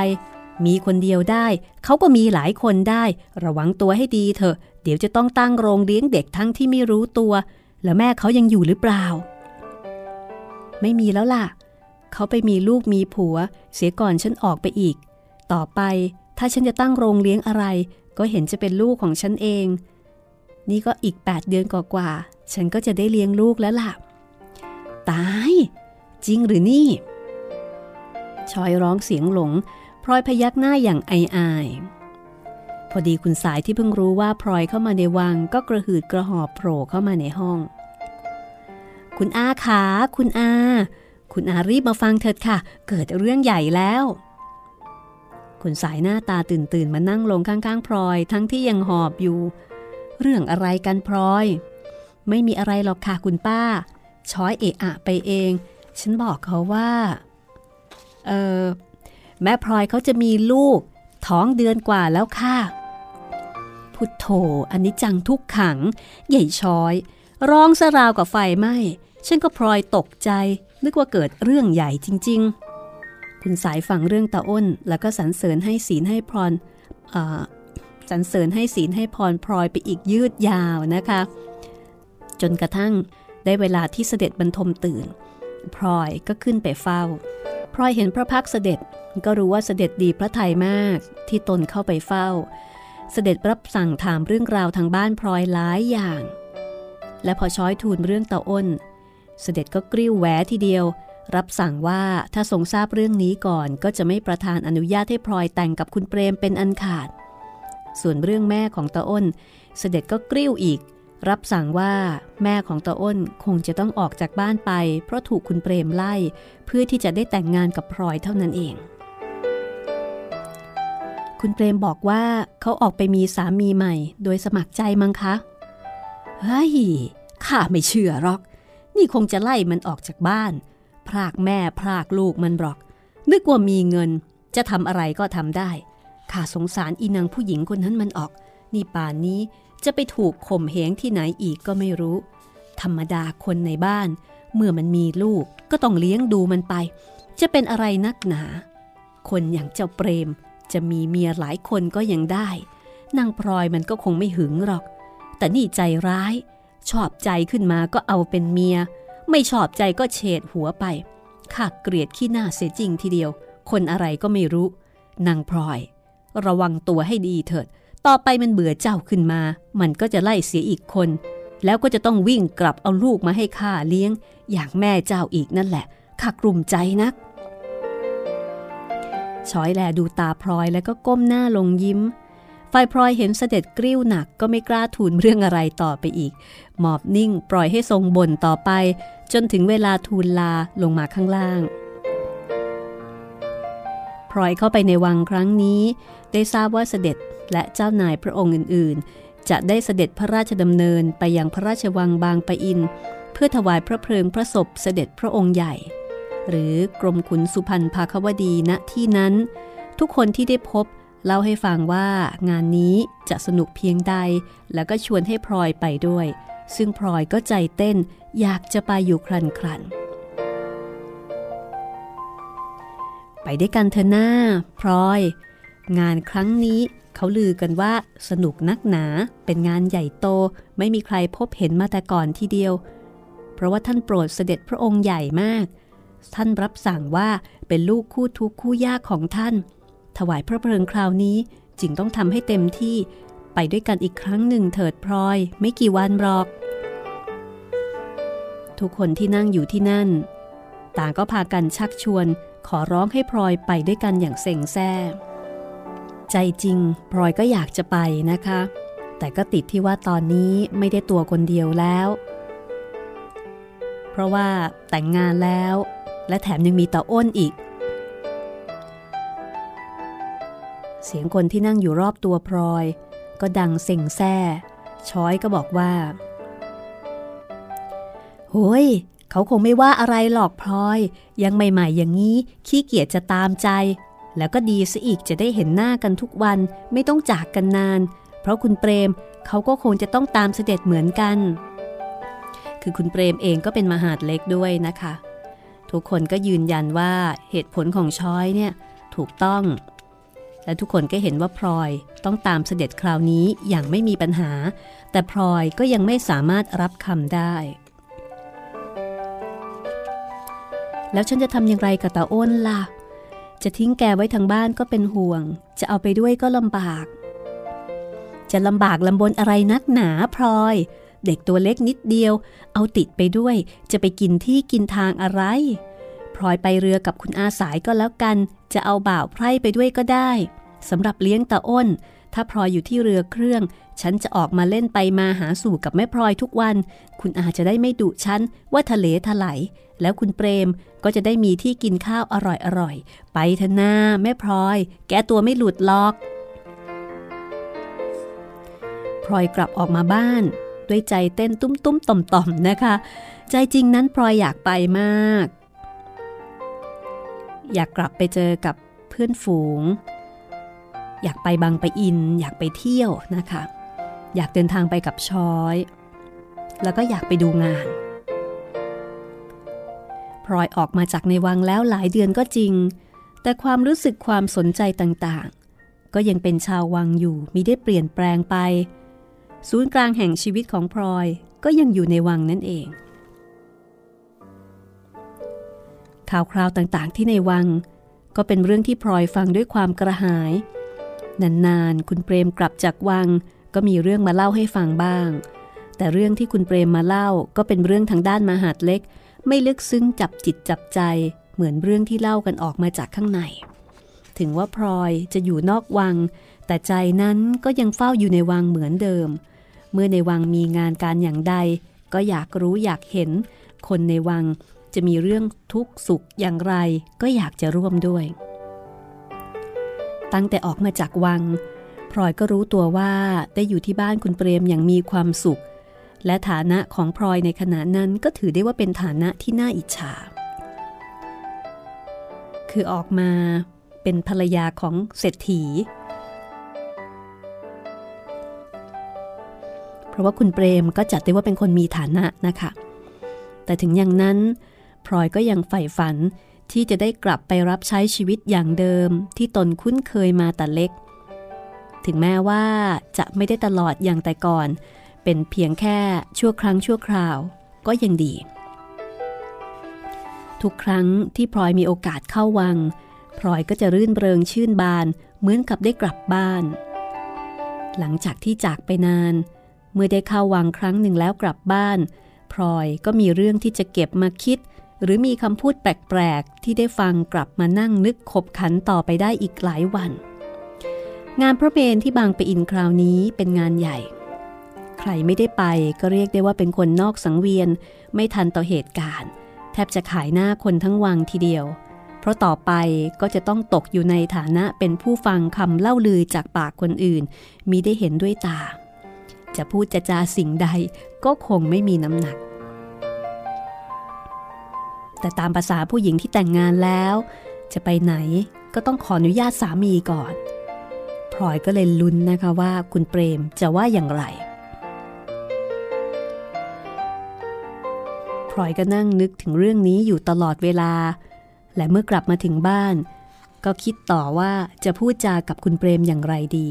มีคนเดียวได้ เขาก็มีหลายคนได้ ระวังตัวให้ดีเถอะ เดี๋ยวจะต้องตั้งโรงเลี้ยงเด็กทั้งที่ไม่รู้ตัว แล้วแม่เขายังอยู่หรือเปล่า ไม่มีแล้วล่ะ เขาไปมีลูกมีผัว เสียก่อนฉันออกไปอีก ต่อไปถ้าฉันจะตั้งโรงเลี้ยงอะไร ก็เห็นจะเป็นลูกของฉันเอง นี่ก็อีก 8 เดือนกว่าๆฉันก็จะได้เลี้ยงลูกแล้วล่ะ ตาย จริงหรือนี่ ชอยร้องเสียงหลงพลอยพยักหน้าอย่างไออายพอดีคุณสายที่เพิ่งรู้ว่าพลอยเข้ามาในวังก็กระหืดกระหอบโผล่เข้ามาในห้อง คุณอาขาคุณอา คุณอารีบมาฟังเถิดค่ะ เกิดเรื่องใหญ่แล้ว คุณสายหน้าตาตื่นตื่นมานั่งลงข้างๆพลอย ทั้งที่ยังหอบอยู่ เรื่องอะไรกันพลอย ไม่มีอะไรหรอกค่ะคุณป้า ช้อยเอะอะไปเอง ฉันบอกเขาว่า เออแม่พลอยเขาจะมีลูก ท้องเดือนกว่าแล้วค่ะ พุทโธอันนี้จังทุกขัง ใหญ่ช้อย ร้องสราวกับไฟไหม้ฉันก็พลอยตกใจ นึกว่าเกิดเรื่องใหญ่จริง ๆ คุณสายฟังเรื่องตาอ้น แล้วก็สรรเสริญให้ศีลให้พรสรรเสริญให้ศีลให้พรพลอยไปอีกยืดยาวนะคะ จนกระทั่งได้เวลาที่เสด็จบรรทมตื่น พลอยก็ขึ้นไปเฝ้า พลอยเห็นพระพักเสด็จก็รู้ว่าเสด็จดีพระทัยมากที่ตนเข้าไปเฝ้า เสด็จรับสั่งถามเรื่องราวทางบ้านพลอยหลายอย่าง และพอช้อยทูลเรื่องตาอ้น เสด็จก็กริ้วแหวทีเดียว รับสั่งว่าถ้าทรงทราบเรื่องนี้ก่อน ก็จะไม่ประทานอนุญาตให้พลอยแต่งกับคุณเปรมเป็นอันขาด ส่วนเรื่องแม่ของตาอ้น เสด็จก็กริ้วอีก รับสั่งว่าแม่ของตาอ้นคงจะต้องออกจากบ้านไป เพราะถูกคุณเปรมไล่ เพื่อที่จะได้แต่งงานกับพลอยเท่านั้นเองคุณเปรมบอกว่าเขาออกไปมีสามีใหม่ โดยสมัครใจมั้งคะ เฮ้ย ข้าไม่เชื่อหรอก นี่คงจะไล่มันออกจากบ้าน พรากแม่พรากลูกมันบอก นึกว่ามีเงินจะทำอะไรก็ทำได้ ข้าสงสารอีนางผู้หญิงคนนั้นมันออก นี่ป่านนี้จะไปถูกข่มเหงที่ไหนอีกก็ไม่รู้ ธรรมดาคนในบ้าน เมื่อมันมีลูกก็ต้องเลี้ยงดูมันไป จะเป็นอะไรนักหนา คนอย่างเจ้าเปรมจะมีเมียหลายคนก็ยังได้ นางพลอยมันก็คงไม่หึงหรอก แต่นี่ใจร้าย ชอบใจขึ้นมาก็เอาเป็นเมีย ไม่ชอบใจก็เฉดหัวไปข้าเกลียดขี้หน้าเสียจริงทีเดียว คนอะไรก็ไม่รู้ นางพลอย ระวังตัวให้ดีเถิด ต่อไปมันเบื่อเจ้าขึ้นมา มันก็จะไล่เสียอีกคน แล้วก็จะต้องวิ่งกลับเอาลูกมาให้ข้าเลี้ยง อย่างแม่เจ้าอีกนั่นแหละข้ากลุ่มใจนักช้อยแลดูตาพลอยแล้วก็ก้มหน้าลงยิ้ม ฝ่ายพลอยเห็นเสด็จกริ้วหนักก็ไม่กล้าทูลเรื่องอะไรต่อไปอีก หมอบนิ่งปล่อยให้ทรงบ่นต่อไป จนถึงเวลาทูลลาลงมาข้างล่างพลอยเข้าไปในวังครั้งนี้ ได้ทราบว่าเสด็จและเจ้านายพระองค์อื่นๆ จะได้เสด็จพระราชดำเนินไปยังพระราชวังบางปะอิน เพื่อถวายพระเพลิงพระศพเสด็จพระองค์ใหญ่ หรือกรมขุนสุพรรณภาควดีณที่นั้น ทุกคนที่ได้พบ เล่าให้ฟังว่างานนี้จะสนุกเพียงใด แล้วก็ชวนให้พลอยไปด้วย ซึ่งพลอยก็ใจเต้นอยากจะไปอยู่ครันครันไปด้วยกันเถอะหน้าพลอย งานครั้งนี้เขาลือกันว่าสนุกนักหนาเป็นงานใหญ่โตไม่มีใครพบเห็นมาแต่ก่อนทีเดียว เพราะว่าท่านโปรดเสด็จพระองค์ใหญ่มาก ท่านรับสั่งว่าเป็นลูกคู่ทุกคู่ยากของท่าน ถวายพระเพลิงคราวนี้จึงต้องทำให้เต็มที่ไปด้วยกันอีกครั้งหนึ่งเถิดพลอย ไม่กี่วันหรอก ทุกคนที่นั่งอยู่ที่นั่น ต่างก็พากันชักชวน ขอร้องให้พลอยไปด้วยกันอย่างเซ็งแซ่ใจจริงพลอยก็อยากจะไปนะคะ แต่ก็ติดที่ว่าตอนนี้ไม่ได้ตัวคนเดียวแล้ว เพราะว่าแต่งงานแล้ว และแถมยังมีตาอ้นอีก เสียงคนที่นั่งอยู่รอบตัวพลอย ก็ดังเซ็งแซ่ช้อยก็บอกว่าโฮ้ยเขาคงไม่ว่าอะไรหรอกพลอย ยังใหม่ๆอย่างนี้ขี้เกียจจะตามใจ แล้วก็ดีซะอีกจะได้เห็นหน้ากันทุกวันไม่ต้องจากกันนาน เพราะคุณเปรมเขาก็คงจะต้องตามเสด็จเหมือนกัน คือคุณเปรมเองก็เป็นมหาดเล็กด้วยนะคะ ทุกคนก็ยืนยันว่าเหตุผลของช้อยเนี่ยถูกต้อง และทุกคนก็เห็นว่าพลอยต้องตามเสด็จคราวนี้อย่างไม่มีปัญหา แต่พลอยก็ยังไม่สามารถรับคำได้ แล้วฉันจะทำอย่างไรกับตาอ้นล่ะ จะทิ้งแกไว้ทางบ้านก็เป็นห่วง จะเอาไปด้วยก็ลำบาก จะลำบากลำบนอะไรนักหนาพลอย เด็กตัวเล็กนิดเดียว เอาติดไปด้วย จะไปกินที่กินทางอะไร ลอยไปเรือกับคุณอาสายก็แล้วกัน จะเอาบ่าวไพร่ไปด้วยก็ได้สำหรับเลี้ยงตาอ้น ถ้าพลอยอยู่ที่เรือเครื่อง ฉันจะออกมาเล่นไปมาหาสู่กับแม่พลอยทุกวัน คุณอาจะได้ไม่ดุฉันว่าทะเลถลายแล้วคุณเปรมก็จะได้มีที่กินข้าวอร่อยๆไปเถอะนาแม่พลอย แกตัวไม่หลุดล็อกพลอยกลับออกมาบ้าน ด้วยใจเต้นตุ้มตุ้มต่อมต่อมนะคะ ใจจริงนั้นพลอยอยากไปมาก อยากกลับไปเจอกับเพื่อนฝูง อยากไปบางไปอิน อยากไปเที่ยวนะคะ อยากเดินทางไปกับช้อย แล้วก็อยากไปดูงานพลอยออกมาจากในวังแล้วหลายเดือนก็จริง แต่ความรู้สึกความสนใจต่างๆ ก็ยังเป็นชาววังอยู่มิได้เปลี่ยนแปลงไป ศูนย์กลางแห่งชีวิตของพลอยก็ยังอยู่ในวังนั่นเอง ข่าวคราวต่างๆ ที่ในวัง ก็เป็นเรื่องที่พลอยฟังด้วยความกระหาย นานๆ คุณเปรมกลับจากวัง ก็มีเรื่องมาเล่าให้ฟังบ้าง แต่เรื่องที่คุณเปรมมาเล่าก็เป็นเรื่องทางด้านมหาดเล็ก ไม่ลึกซึ้งจับจิตจับใจ เหมือนเรื่องที่เล่ากันออกมาจากข้างใน ถึงว่าพลอยจะอยู่นอกวัง แต่ใจนั้นก็ยังเฝ้าอยู่ในวังเหมือนเดิม เมื่อในวังมีงานการอย่างใด ก็อยากรู้อยากเห็น คนในวัง จะมีเรื่องทุกข์สุขอย่างไรก็อยากจะร่วมด้วย ตั้งแต่ออกมาจากวังพลอยก็รู้ตัวว่าได้อยู่ที่บ้านคุณเปรมอย่างมีความสุข และฐานะของพลอยในขณะนั้นก็ถือได้ว่าเป็นฐานะที่น่าอิจฉา คือออกมาเป็นภรรยาของเศรษฐี เพราะว่าคุณเปรมก็จัดได้ว่าเป็นคนมีฐานะนะคะ แต่ถึงอย่างนั้น พลอยก็ยังใฝ่ฝันที่จะได้กลับไปรับใช้ชีวิตอย่างเดิมที่ตนคุ้นเคยมาแต่เล็ก ถึงแม้ว่าจะไม่ได้ตลอดอย่างแต่ก่อน เป็นเพียงแค่ชั่วครั้งชั่วคราวก็ยังดี ทุกครั้งที่พลอยมีโอกาสเข้าวังพลอยก็จะรื่นเริงชื่นบานเหมือนกับได้กลับบ้าน หลังจากที่จากไปนาน เมื่อได้เข้าวังครั้งหนึ่งแล้วกลับบ้านพลอยก็มีเรื่องที่จะเก็บมาคิด หรือมีคำพูดแปลก ๆ ที่ได้ฟังกลับมานั่งนึกขบขันต่อไปได้อีกหลายวัน งานพระเบนที่บางไปอินคราวนี้เป็นงานใหญ่ ใครไม่ได้ไปก็เรียกได้ว่าเป็นคนนอกสังเวียนไม่ทันต่อเหตุการณ์ แทบจะขายหน้าคนทั้งวังทีเดียว เพราะต่อไปก็จะต้องตกอยู่ในฐานะเป็นผู้ฟังคำเล่าลือจากปากคนอื่น มีได้เห็นด้วยตา จะพูดจะจาสิ่งใดก็คงไม่มีน้ำหนัก แต่ตามภาษาผู้หญิงที่แต่งงานแล้ว จะไปไหนก็ต้องขออนุญาตสามีก่อนพลอยก็เลยลุ้นนะคะว่าคุณเปรมจะว่าอย่างไรพลอยก็นั่งนึกถึงเรื่องนี้อยู่ตลอดเวลา และเมื่อกลับมาถึงบ้าน ก็คิดต่อว่าจะพูดจากับคุณเปรมอย่างไรดี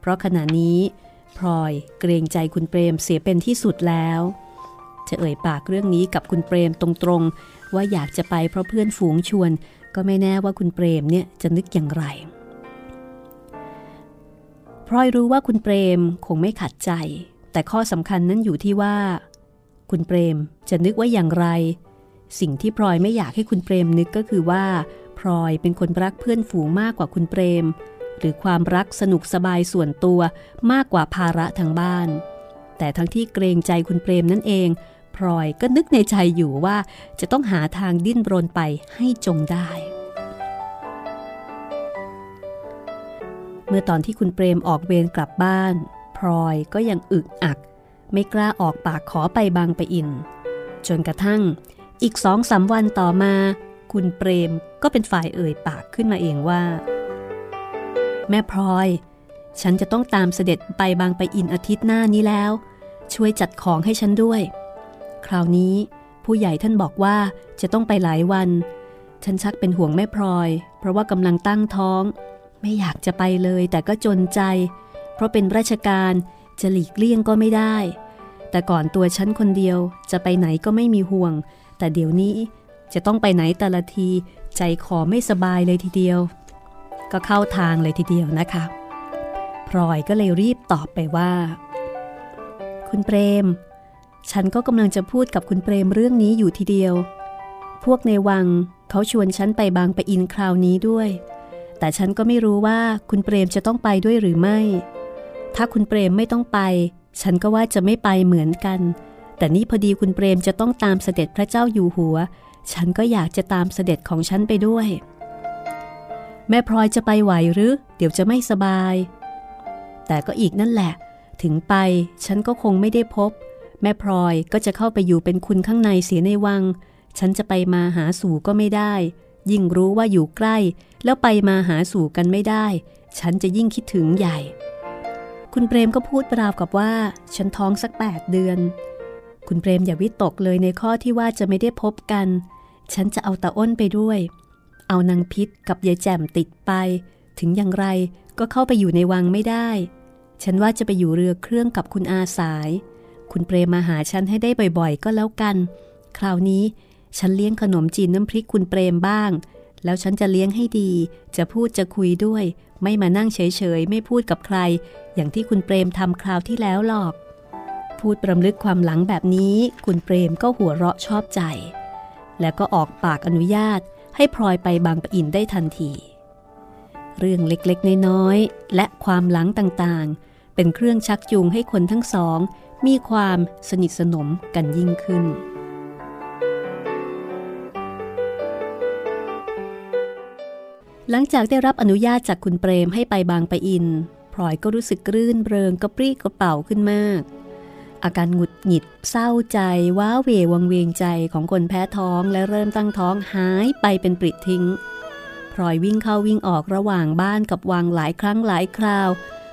เพราะขณะนี้พลอยเกรงใจคุณเปรมเสียเป็นที่สุดแล้ว จะเอ่ยปากเรื่องนี้กับคุณเปรมตรงๆ ว่าอยากจะไปเพราะเพื่อนฝูงชวน ก็ไม่แน่ว่าคุณเปรมเนี่ยจะนึกอย่างไรพลอยรู้ว่าคุณเปรมคงไม่ขัดใจ แต่ข้อสำคัญนั้นอยู่ที่ว่า คุณเปรมจะนึกว่าอย่างไร สิ่งที่พลอยไม่อยากให้คุณเปรมนึกก็คือว่าพลอยเป็นคนรักเพื่อนฝูงมากกว่าคุณเปรม หรือความรักสนุกสบายส่วนตัวมากกว่าภาระทางบ้าน แต่ทั้งที่เกรงใจคุณเปรมนั่นเอง ลอยก็นึกในใจอยู่ว่าจะต้องหาทางดิ้นรนไปให้จงได้ เมื่อตอนที่คุณเปรมออกเวรกลับบ้านพลอยก็ยังอึกอัก ไม่กล้าออกปากขอไปบางไปอิน จนกระทั่งอีกสองสาวันต่อมา คุณเปรมก็เป็นฝ่ายเอ่ยปากขึ้นมาเองว่า แม่พลอยฉันจะต้องตามเสด็จไปบางไปอินอาทิตย์หน้านี้แล้ว ช่วยจัดของให้ฉันด้วย ราวนี้ ผู้ใหญ่ท่านบอกว่าจะต้องไปหลายวัน ฉันชักเป็นห่วงแม่พลอย เพราะว่ากำลังตั้งท้อง ไม่อยากจะไปเลยแต่ก็จนใจ เพราะเป็นราชการจะหลีกเลี่ยงก็ไม่ได้ แต่ก่อนตัวฉันคนเดียวจะไปไหนก็ไม่มีห่วง แต่เดี๋ยวนี้จะต้องไปไหนแต่ละทีใจคอไม่สบายเลยทีเดียว ก็เข้าทางเลยทีเดียวนะคะพลอยก็เลยรีบตอบไปว่า คุณเปรม ฉันก็กำลังจะพูดกับคุณเปรมเรื่องนี้อยู่ทีเดียว พวกในวังเขาชวนฉันไปบางปะอินคราวนี้ด้วย แต่ฉันก็ไม่รู้ว่าคุณเปรมจะต้องไปด้วยหรือไม่ ถ้าคุณเปรมไม่ต้องไป ฉันก็ว่าจะไม่ไปเหมือนกัน แต่นี่พอดีคุณเปรมจะต้องตามเสด็จพระเจ้าอยู่หัว ฉันก็อยากจะตามเสด็จของฉันไปด้วย แม่พลอยจะไปไหวหรือ เดี๋ยวจะไม่สบาย แต่ก็อีกนั่นแหละ ถึงไปฉันก็คงไม่ได้พบ แม่พลอยก็จะเข้าไปอยู่เป็นคุณข้างในเสียในวัง ฉันจะไปมาหาสู่ก็ไม่ได้ ยิ่งรู้ว่าอยู่ใกล้ แล้วไปมาหาสู่กันไม่ได้ ฉันจะยิ่งคิดถึงใหญ่ คุณเปรมก็พูดปราวกับว่า ฉันท้องสักแปดเดือน คุณเปรมอย่าวิตกเลยในข้อที่ว่าจะไม่ได้พบกัน ฉันจะเอาตาอ้นไปด้วย เอานางพิษกับยายแจ่มติดไป ถึงอย่างไรก็เข้าไปอยู่ในวังไม่ได้ ฉันว่าจะไปอยู่เรือเครื่องกับคุณอาสาย คุณเปรมมาหาฉันให้ได้บ่อยๆ ก็แล้วกัน คราวนี้ฉันเลี้ยงขนมจีนน้ำพริกคุณเปรมบ้าง แล้วฉันจะเลี้ยงให้ดี จะพูดจะคุยด้วย ไม่มานั่งเฉยๆ ไม่พูดกับใคร อย่างที่คุณเปรมทำคราวที่แล้วหรอก พูดประลึกความหลังแบบนี้ คุณเปรมก็หัวเราะชอบใจ แล้วก็ออกปากอนุญาตให้พลอยไปบางปะอินได้ทันที เรื่องเล็กๆ น้อยๆ และความหลังต่างๆ เป็นเครื่องชักจูงให้คนทั้งสอง มีความสนิทสนมกันยิ่งขึ้น หลังจากได้รับอนุญาตจากคุณเปรมให้ไปบางปะอินพลอยก็รู้สึกรื่นเริงกระปรี้กระเป๋าขึ้นมาก อาการหงุดหงิดเศร้าใจ ว้าเหววังเวงใจของคนแพ้ท้องและเริ่มตั้งท้องหายไปเป็นปริดทิ้งพลอยวิ่งเข้าวิ่งออกระหว่างบ้านกับวังหลายครั้งหลายคราว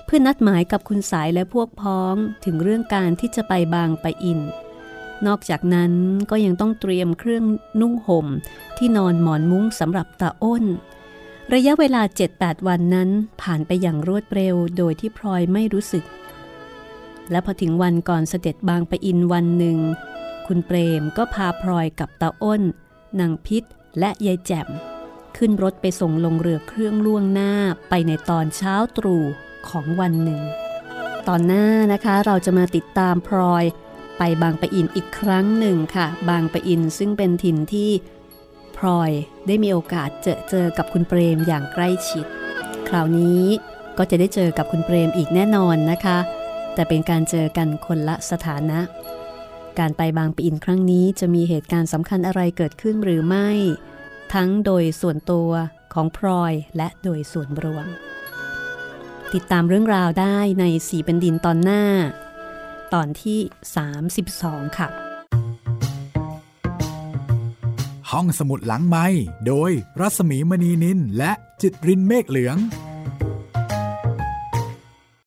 เพื่อนัดหมายกับคุณสายและพวกพ้องถึงเรื่องการที่จะไปบางปะอิน นอกจากนั้นก็ยังต้องเตรียมเครื่องนุ่งห่มที่นอนหมอนมุ้งสำหรับตาอ้น ระยะเวลา 7-8 วันนั้นผ่านไปอย่างรวดเร็วโดยที่พลอยไม่รู้สึก และพอถึงวันก่อนเสด็จบางปะอินวันหนึ่ง คุณเปรมก็พาพลอยกับตาอ้นนางพิษและยายแจ่มขึ้นรถไปส่งลงเรือเครื่องล่วงหน้าไปในตอนเช้าตรู่ ของวันหนึ่ง ตอนหน้านะคะเราจะมาติดตามพลอยไปบางปะอินอีกครั้งหนึ่งค่ะ บางปะอินซึ่งเป็นถิ่นที่พลอยได้มีโอกาสเจอเจอกับคุณเปรมอย่างใกล้ชิด คราวนี้ก็จะได้เจอกับคุณเปรมอีกแน่นอนนะคะ แต่เป็นการเจอกันคนละสถานะ การไปบางปะอินครั้งนี้จะมีเหตุการณ์สำคัญอะไรเกิดขึ้นหรือไม่ ทั้งโดยส่วนตัวของพลอยและโดยส่วนรวม ติดตามเรื่องราวได้ในสีเป็นดินตอนหน้า ตอนที่ 32 ค่ะ ห้องสมุดหลังไม้โดยรัสมีมณีนินและจิตรินเมฆเหลือง